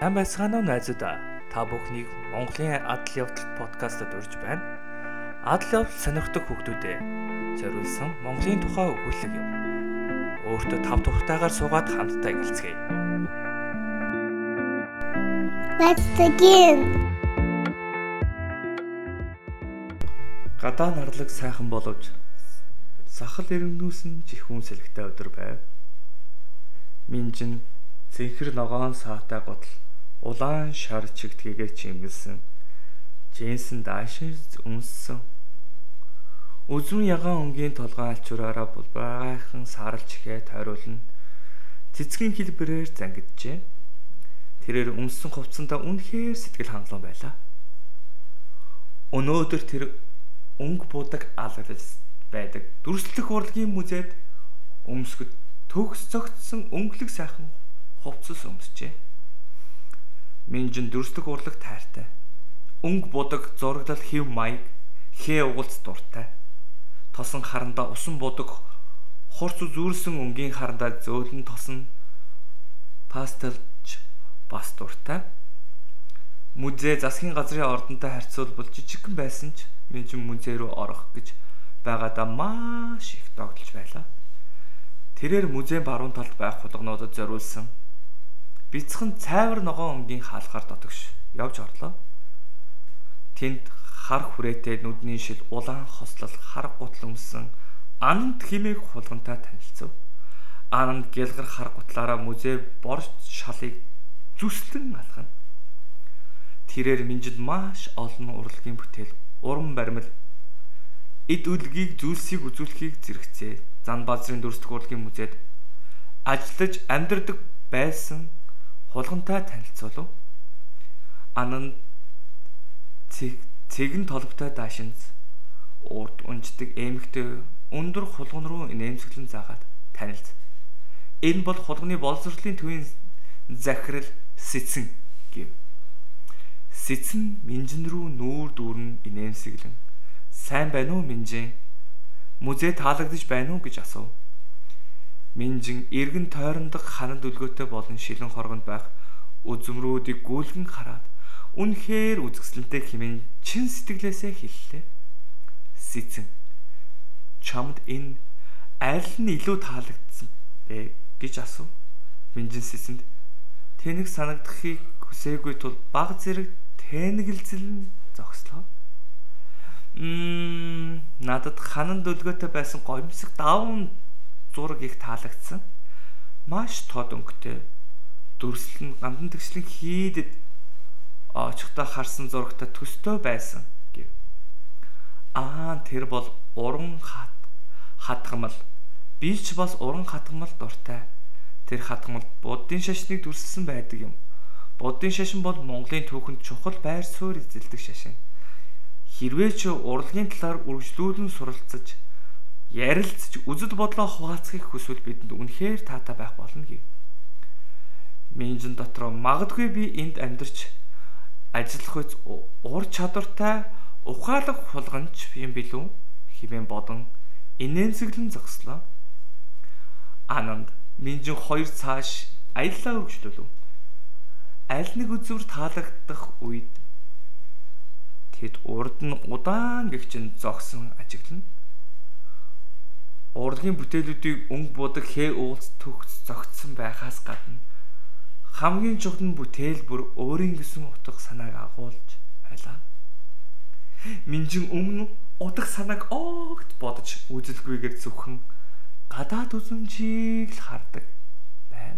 Сайн байцгаана уу найзуудаа. Та бүхнийг Монголын адал явдал подкастад урьж байна. Адал явдал сонирхдаг хүүхдүүдээ зориулсан Монголын тухай өгүүлэг юм. Өөртөө тав тухтайгаар суугаад хамтдаа гэлцгээе. Let's begin. Гадаа нарлаг сайхан боловч сахал эргэнүүс нь жихүүн сэлгтэй өдөр байв. Минжин зэнхэр ногоон саатай готл улаан шар чигтгээгээ чимгэлсэн. Дженсэн даашиж үнссэн. Үзмэн ягаан өнгийн толгойн алчуураараа булбаагайхан сааралж ихээ тойруулна. Цэцгийн хэлбэрээр зангиджээ. Тэрээр үнсэн хувцсандаа үнэхээр сэтгэл хангалуун байлаа. Өнөөдөр тэр өнгө будаг алгалж байдаг. Дүрслэх урлагийн музейд өмсгөд төгс цогцсон өнгөлөг сайхан хувцас өмсчээ. Минжин дүрслэх урлаг тайртай. Өнгө будаг зураглал хев маяг хээ угалц дуртай. Тосон харандаа усан будаг хурц зүүрсэн өнгийн харандаа зөөлөн тосон пастелч бас дуртай. Музей засгийн газрын ордонтой харьцуулбал жижигхэн байсан ч Минжин музей рүү орох гэж байгаадаа маш их догдолж байлаа. Тэрээр музейн баруун талд байх хулгнуудад зориулсан бяцхан цайвар ногоон өнгийн хаалгаар дотогш явж орлоо. Тэнд хар хүрээтэй нүдний шил улаан хослол хар гутал өмсөн ананд химээг хулгантай танилцв. Ананд гэлгэр хар гутлаараа музей борж шалыг зүслэн алхана. Тэрээр минжид маш олон урлагийн бүтээл, уран баримл эд үлгийг зүйлсийг үзүүлэхийг зэрэгцээ. Зан базрын дүрслэх урлагийн музейд ажиллаж амьдардаг байсан хулгантай танилцуулав. Анан цэгэн толбтой даашинз урд унждаг эмэгтэй өндөр хулган руу нэмсгэлэн заагаад танилз. Энэ бол хулганы боловсролын төвийн захирал Сэцэн гэв. Сэцэн Минжин рүү нүүр дүүрэн инээмсэглэн "Сайн байна уу Минжин? Музей таалагдж байна уу?" гэж асуув. Минжин эргэн тойрондох ханад өлгөөтэй болон шилэн хоргонд байх үзмрүүдийг гүйлгэн хараад үнэхээр үзэсгэлэнтэй хэмээн чин сэтгэлээсээ хэллээ. Сэцэн чамд энэ аль нь илүү таалагдсан бэ гэж асуув. Минжин сэцэнд Тэнэг санагдахыг хүсээгүй тул баг зэрэг тэнэгэлзэл зогслоо. Мм надад ханан дөлгөөтэй байсан гомсог давн зураг их таалагдсан. Маш тод өнгөтэй. Дүрслэл нь гандан тэгшлэн хийдэд очихдоо харсан зурагтай төстэй байсан гэв. Аа тэр бол уран хат хатгамал. Би ч бас уран хатгамал дуртай тэр хатгамалд буддын шашныг дүрсэлсэн байдаг юм. Буддын шашин бол Монголын түүхэнд чухал байр суурь эзэлдэг шашин. Хэрвээ ч урлагийн талаар үргэлжлүүлэн суралцаж, ярилцж, үзэл бодлоо хуваалцахыг хүсвэл бидэнд үнэхээр таатай байх болно гэв. Минжин дотроо магадгүй би энд амьдарч ажиллах үз ур чадвартай ухаалаг хулганч юм билүү хэмээн бодон инээнсэглэн зогслоо. Ананд Минжин хоёр цааш аяллаа өргөжлөлөө. Аль нэг үзүр таалагдах үед тэд урд нь удаан гихчин зогсон ажиглана. Урлагийн бүтээлүүдийг өнгө будаг хээ уулц төгс зогтсон байхаас гадна хамгийн чухал нь бүтээл бүр өөрийн гэсэн утга санааг агуулж байлаа. Минжин өмнө утга санааг огт бодож үзэлгүйгээр зөвхөн гадаад үзмжийг л хардаг байв.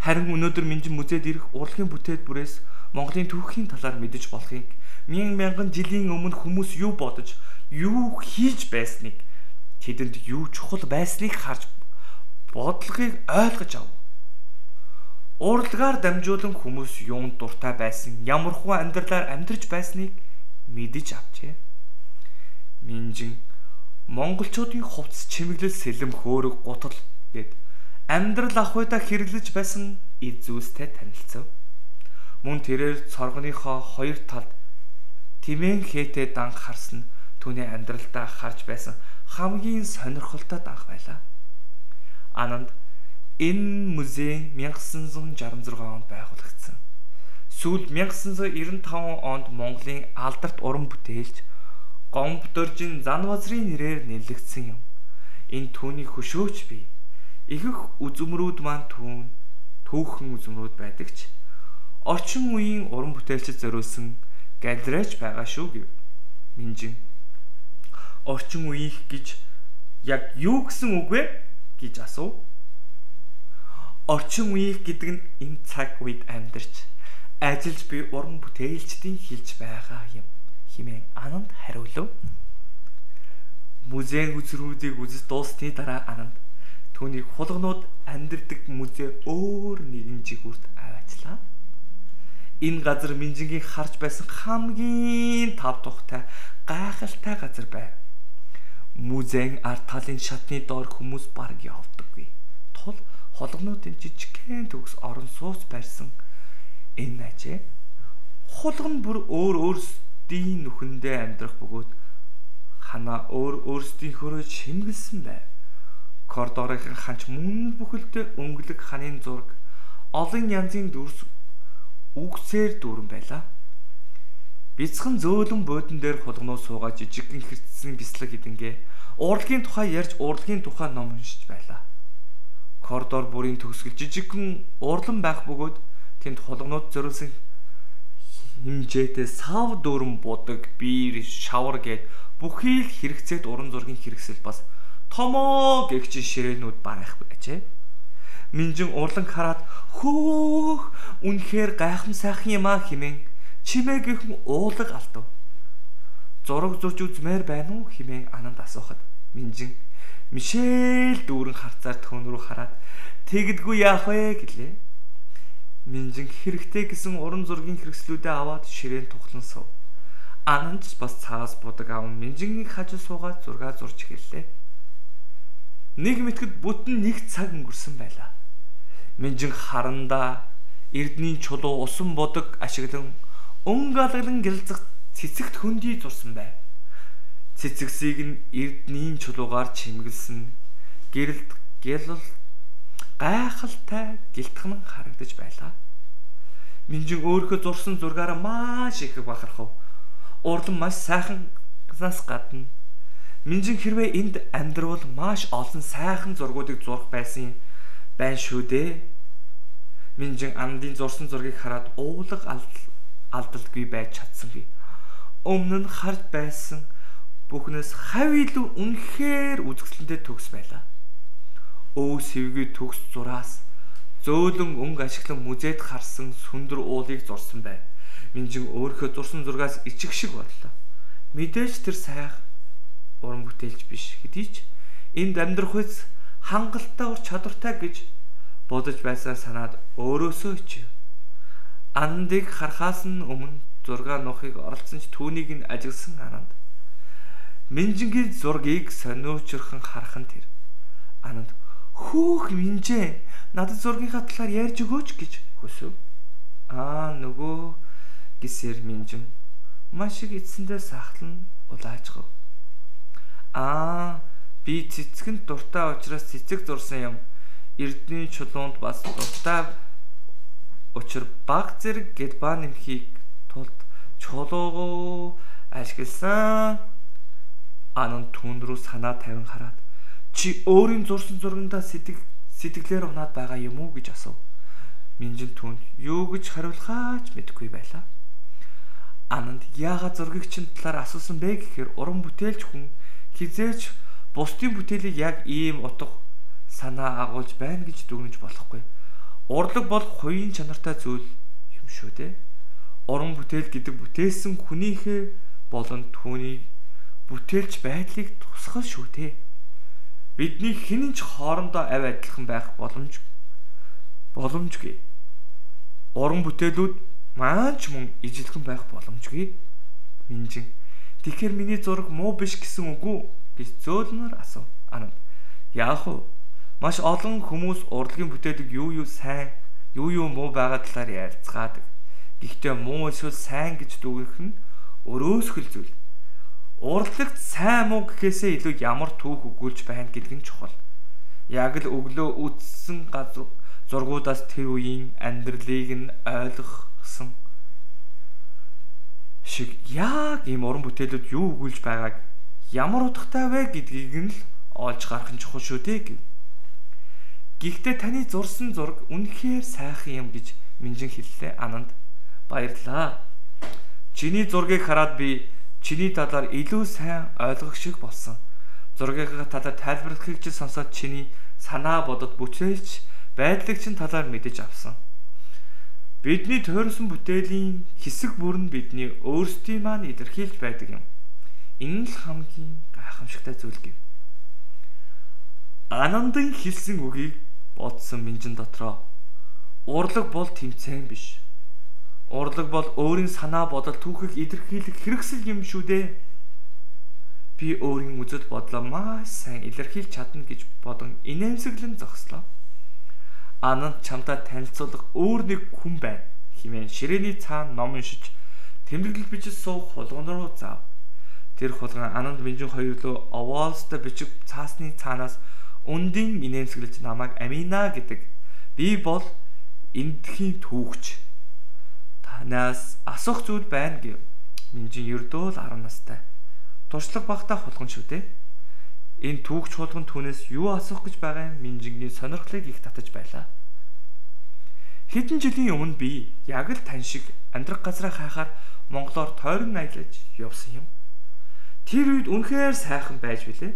Харин өнөөдөр Минжин музейд ирэх урлагийн бүтээл бүрээс Монголын түүхийн талаар мэдэж болохыг мянган мянган жилийн өмнө хүмүүс юу бодож, юу хийж байсныг тэдэнд юу чухал байсныг харж бодлогыг ойлгож ав. Урлагаар дамжуулан хүмүүс юунд дуртай байсан, ямархуу амьдралаар амьдарч байсныг мэдэж авчээ. Минжин монголчуудын хувцс чимэглэл сэлэм хөөрөг гутал гэд амьдрал ах уйда хэрэглэж байсан эд зүйлстэй танилцав. Мөн тэрээр цоргоныхоо хоёр талд тэмээн хээтэй данг харсан түүний амьдралдаа харж байсан хамгийн сонирхолтой данг байлаа. Ананд Энэ музей 1966 онд байгуулагдсан. Сүүлд 1995 онд Монголын алдарт уран бүтээлч Гомбдоржин Занвазрын нэрээр нэрлэгдсэн юм. Энэ түүний хөшөөч бий. Ихэнх үзмрүүд маань түүн түүхэн үзмрүүд байдаг ч орчин үеийн уран бүтээлчд зориулсан галерейч байгаа шүү гэв. Минжин. Орчин үеих гэж яг юу гэсэн үг вэ гэж асуув. Орчин үеих гэдэг нь энэ цаг үед амьдарч ажиллаж буй уран бүтээлчдийн хэлж байгаа юм хэмээн Ананд хариулв. Музейн үзрүүдийг үзэж дуусны дараа Ананд түүний хулгнууд амьдардаг музей өөр нэгэн жигүүрт аваачлаа. Энэ газар Минжингийн харж байсан хамгийн тав тухтай гайхалтай газар байв. Музейн арт талын шатны доор хүмүүс бараг явдаггүй. Тул хулгнуудын жижигхэн төгс орон сууц барьсан энэ ажээ хулган бүр өөр өөрсдийн нүхэндээ амьдрах бөгөөд ханаа өөр өөрсдийнхөө чимгэлсэн байв. Коридорын ханч мөн бүхэлдээ өнгөлөг ханын зураг олон янзын дүрс үгсээр дүүрэн байлаа. Бяцхан зөөлөн буудан дээр хулгнуу суугаад жижигхэн хэрцсэн бяцлаг хідэнгээ урлагийн тухай ярьж урлагийн тухай ном уншиж байлаа. Коридор бүрийн төгсгөл жижигхэн урлан байх бөгөөд тэнд хулгнууд зориулсан хэмжээтэй сав дөрөн будаг, биер, шавар гээд бүхий л хэрэгцээт уран зургийн хэрэгсэл бас томоо гэгч ширээнүүд барах байжээ. Минжин урлан хараад хөөх үнэхээр гайхам сайхан юм а химэн чимээгийн уулаг алдав. Зураг зурж үзмээр байна уу химэн ананд асуухад Минжин Мишель дүүрэн харцаар түүн рүү хараад тэгдэггүй яах вэ гэлээ. Минжин хэрэгтэй гэсэн уран зургийн хэрэгслүүдээ аваад ширээн тухлан сув. Ананч бас цаас будаг аван Минжингийн хажуу суугаад зураг зурж эхэллээ. Нэг мэтгэд бүтэн нэг цаг өнгөрсөн байлаа. Минжин харандаа Эрдний чулуу усан бодог ашиглан өнгө алгалан гялцах цэцэгт хөндөй зурсан байв. Цэцэгсийг нь Эрдний чулуугаар чимгэлсэн гэрэлт гялал гайхалтай гэлтгэн харагдаж байлаа. Минжин өөрийнхөө зурсан зургаараа маш их бахархав. Урлан маш сайханаас гадна Минжин хэрвээ энд амьдрал маш олон сайхан зургуудыг зурх байсан байна шүү дээ. Минжин андын зурсан зургийг хараад уулаг алдалгүй байж чадсангүй. Өмнө нь харж байсан бүхнээс хав илүү үнэхээр үзэсгэлэнтэй төгс байлаа. Өө сэвгүй төгс зураас зөөлөн өнгө ашиглан музейд харсан сүндэр уулыг зурсан байв. Минжин өөрийнхөө зурсан зургаас ичих шиг бодлоо. Мэдээж тэр сайх уран бүтээлч биш хэдий ч энд амьдрах үс хангалттай ур чадвартай гэж бодож байсаа санаад өөрөөсөө ичив. Андыг харахаас нь өмнө зураг нухыг оролцсон ч түүнийг нь ажигласан ананд. Минжингийн зургийг сониучрхан харах нь тэр. Ананд хүүх минжээ надад зургийнхаа талаар ярьж өгөөч гэж хүсв. Аа нөгөө гисэр минжин маш их эцсэндээ сахлан улаажгав. Аа Би цэцгэнд дуртай учраас цэцэг зурсан юм. Эрдний чулуунд бас дуртай учир баг зэрэг гэлбаа нэмхийг тулд чулуугоо ашигласан. Анан түн рүү санаа тавин хараад чи өөрийн зурсан зургандаа сэтгэл сэтгэлээр унаад байгаа юм уу гэж асуув. Минжин түнд юу гэж хариулахаач мэдэхгүй байлаа. Ананд яагаад зургийг чин талаар асуусан бэ гэхээр уран бүтээлч хүн хизээч бусдын бүтээлийг яг ийм утга санаа агуулж байна гэж дүгнэж болохгүй. Урлаг бол хувийн чанартай зүйл юм шүү дээ. Уран бүтээл гэдэг бүтээсэн хүнийхээ болон түүний бүтээлч байдлыг тусгал шүү дээ. Бидний хинэн ч хоорондоо авь адилхан байх боломж боломжгүй. Уран бүтээлүүд маань ч мөн ижилхэн байх боломжгүй. Минжин. Тэгэхээр миний зураг муу биш гэсэн үг үү? гэж зөөлмөр асуув. Ананд яах вэ? Маш олон хүмүүс урлагийн бүтээлэг юу юу сайн, юу юу муу байгаа талаар ярилцгаадаг. Гэхдээ муу эсвэл сайн гэж дүгэх нь өрөөсгөл зүйл. Урлагт сайн муу гэхээсээ илүү ямар түүх өгүүлж байна гэдэг нь чухал. Яг л өглөө үтсэн газар зургуудаас тэр үеийн амьдралыг нь ойлгосон шиг яг ийм уран бүтээлүүд юу өгүүлж байгааг ямар утгатай вэ гэдгийг нь л олж гарах нь чухал шүү дээ гэв. Гэхдээ таны зурсан зураг үнэхээр сайхан юм гэж Минжин хэллээ Ананд. Баярлалаа. Чиний зургийг хараад би чиний талаар илүү сайн ойлгох шиг болсон. Зургийнхаа талаар тайлбарлахыг ч сонсоод чиний санаа бодод бүтээлч байдлыг чинь талаар мэдэж авсан. Бидний тойрсон бүтээлийн хэсэг бүр нь бидний өөрсдийн маань илэрхийлж байдаг юм. Энэ л хамгийн гайхамшигтай зүйл гэв. Анандын хэлсэн үгийг бодсон минжин дотроо урлаг бол тэмцээн биш. Урлаг бол өөрийн санаа бодол түүхийг илэрхийлэх хэрэгсэл юм шүү дээ. Би өөрийн үзэл бодлоо маш сайн илэрхийлж чадна гэж бодон инээмсэглэн зогслоо. Ананд чамтай танилцуулах өөр нэг хүн байна. Химэн ширээний цаана ном уншиж тэмдэглэл бичиж суух хулган руу заав. Тэр хулган Ананд Минжин хоёр руу овоолстой бичиг цаасны цаанаас үндийн инээмсэглэж намайг Амина гэдэг. Би бол эндхийн түүхч танаас асуух зүйл байна гэв. Минжин ердөө л 10 настай. Туршлага багтаа хулган шүү дээ. Энэ түүхч хулган түүнээс юу асуух гэж байгаа юм Минжингийн сонирхлыг их татаж байлаа. Хэдэн жилийн өмнө би яг л тань шиг амьдрах газраа хайхаар Монголоор тойрон аялаж явсан юм. Тэр үед үнэхээр сайхан байж билээ.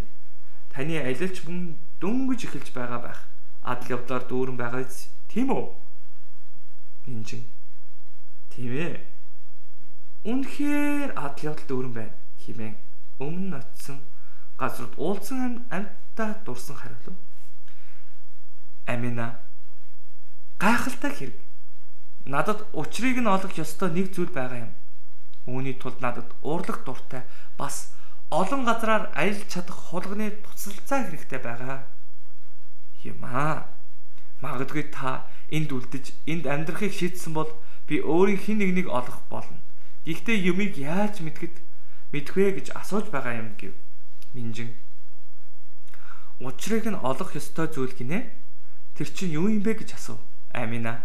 Таны аялалч мөн дөнгөж эхэлж байгаа байх. Адал явдлаар дүүрэн байгаа биз? Тийм үү? Инжин Тийм ээ. Үнэхээр адал явдал дүүрэн байна хэмээн өмнө нь очисон газрууд уулзсан амьтаа дурсан хариулв. Амина гайхалтай хэрэг. Надад учрыг нь олох ёстой нэг зүйл байгаа юм. Үүний тулд надад уурлах дуртай бас олон газраар аялж чадах хулганы туцалцаа хэрэгтэй байгаа юм аа. Магадгүй та энд үлдэж энд амьдрахыг шийдсэн бол би өөрийн хин нэгнийг олох болно. Гэхдээ юмыг яаж мэдгэд мэдэх вэ гэж асууж байгаа юм гэв. Минжин. Учрыг нь олох ёстой зүйл гинэ. Тэр чинь юу юм бэ гэж асуув. Амина.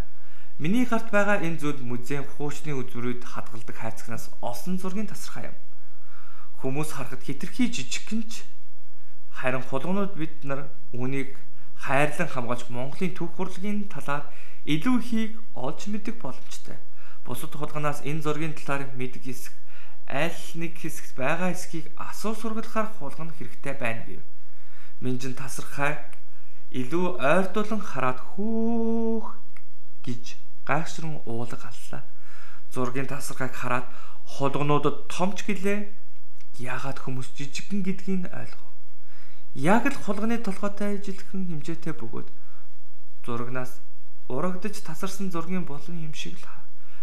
Миний гарт байгаа энэ зүйл музейн хуучны үзүүрүүд хадгалдаг хайцагнаас олсон зургийн тасархай юм. Хүмүүс харахад хитрхи жижигхэнч харин хулгунууд бид нар үүнийг хайрлан хамгаалж Монголын түүх хурлын талаар илүү ихийг олж мэдэх боломжтой. Бусад хулганаас энэ зургийн талаар мэдэх хэсэг аль нэг хэсэгт байгаа эсхийг асуу сургалахаар хулгана хэрэгтэй байна гэв. Минжин тасархайг илүү ойртуулан хараад хөөх гэж гайхшран уулаг аллаа. Зургийн тасархайг хараад хулгануудад томч гэлээ. Яагаад хүмүүс жижигхэн гэдгийг ойлгов. Яг л хулганы толгойтой ижилхэн хэмжээтэй бөгөөд зурагнаас урагдж тасарсан зургийн болон юм шиг л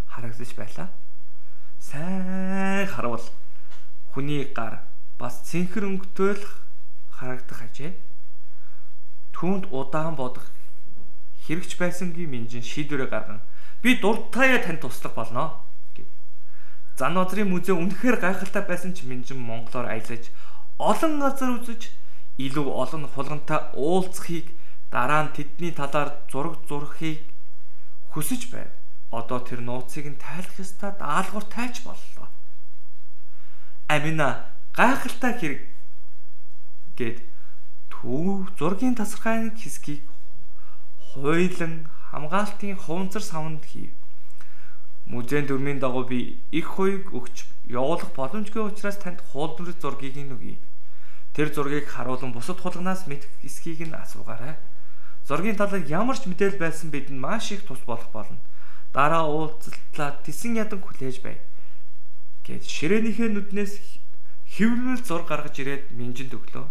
харагдаж байлаа. Сайн харуул хүний гар бас цэнхэр өнгөтөөл харагдах ажээ. Түүнд удаан бодох хэрэгч байсангийн минжин шийдвэрээ гарган би дуртаяа танд туслах болно. Зан одрын музей үнэхээр гайхалтай байсан ч минжин монголоор аялаж олон газар үзэж илүү олон хулгантай уулзахыг дараа нь тэдний талаар зураг зурхийг хүсэж байв. Одоо тэр нууцыг нь тайлах ёстой даалгавар тайч боллоо. Амина гайхалтай хэрэг гээд төв зургийн тасархай хэсгийг хуйлан хамгаалтын хуванцар савнд хийв. Музейн дүрмийн дагуу би их хуйг өгч явуулах боломжгүй учраас танд хуулбар зургийг нь өгье. Тэр зургийг харуулan бусад хулганаас мэдэх эсхийг нь асуугаарай. Зургийн талаар ямар ч мэдээлэл байсан бидэнд маш их тус болох болно. Дараа уулзалтлаа тесэн ядан хүлээж бай. Гэт ширээнийхээ нүднээс хэвлэл зур гаргаж ирээд минжинд өглөө.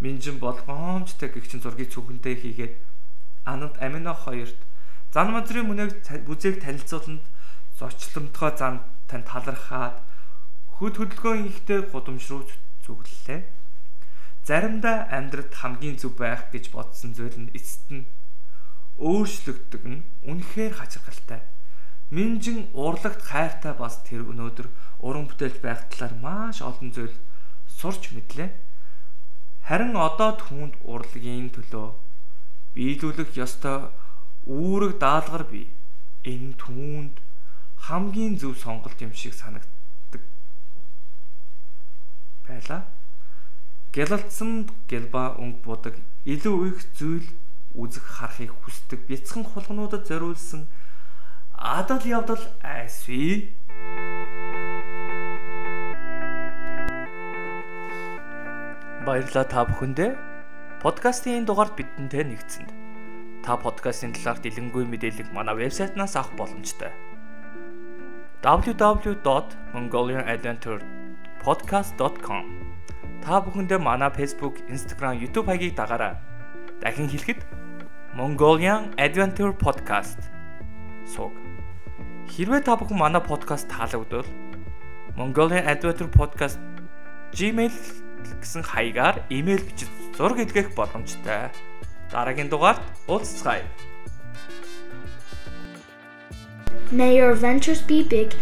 Минжин болгоомжтой гихчин зургийг цүнхэнтэй хийгээд Ананд Амино хоёрт зан мазрын мөнөөг бүзээг танилцууланд зочломтгой зан тань талархаад хөд хөдөлгөөн ихтэй гудамж руу зүглэлээ заримдаа амьдрат хамгийн зөв байх гэж бодсон зүйл нь эцэст нь өөрчлөгддөг нь үнэхээр хачирхалтай. Минжин урлагт хайртай бас тэр өнөөдөр уран бүтээлч байх талаар маш олон зүйл сурч мэдлээ. Харин одоо түүнд урлагийн төлөө биелүүлэх ёстой үүрэг даалгар бий. Энэ түүнд хамгийн зөв сонголт юм шиг санагддаг байла. Гялалцсан гэлба өнгө будаг илүү их зүйл үзэх харахыг хүсдэг бяцхан хулгнуудад зориулсан адал явдал айсвэ. Баярлалаа та бүхэндээ подкастын энэ дугаард бидэнтэй нэгцэнд. Та подкастын талаар дэлгэнгүй мэдээлэл манай вебсайтнаас авах боломжтой. www.mongolianadventurepodcast.com Та бүхэндээ манай Facebook, Instagram, YouTube хаягийг дагаарай. Дахин хэлэхэд Mongolian Adventure Podcast сууг. Хэрвээ та бүхэн манай подкаст таалагдвал Mongolian Adventure Podcast Gmail гэсэн хаягаар имэйл бичиж зураг илгээх боломжтой. Дараагийн дугаард уулзцгаая. May your adventures be big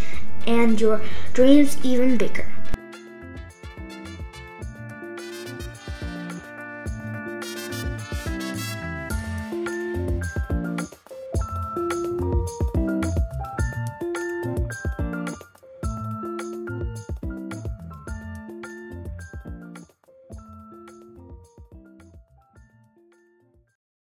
and your dreams even bigger.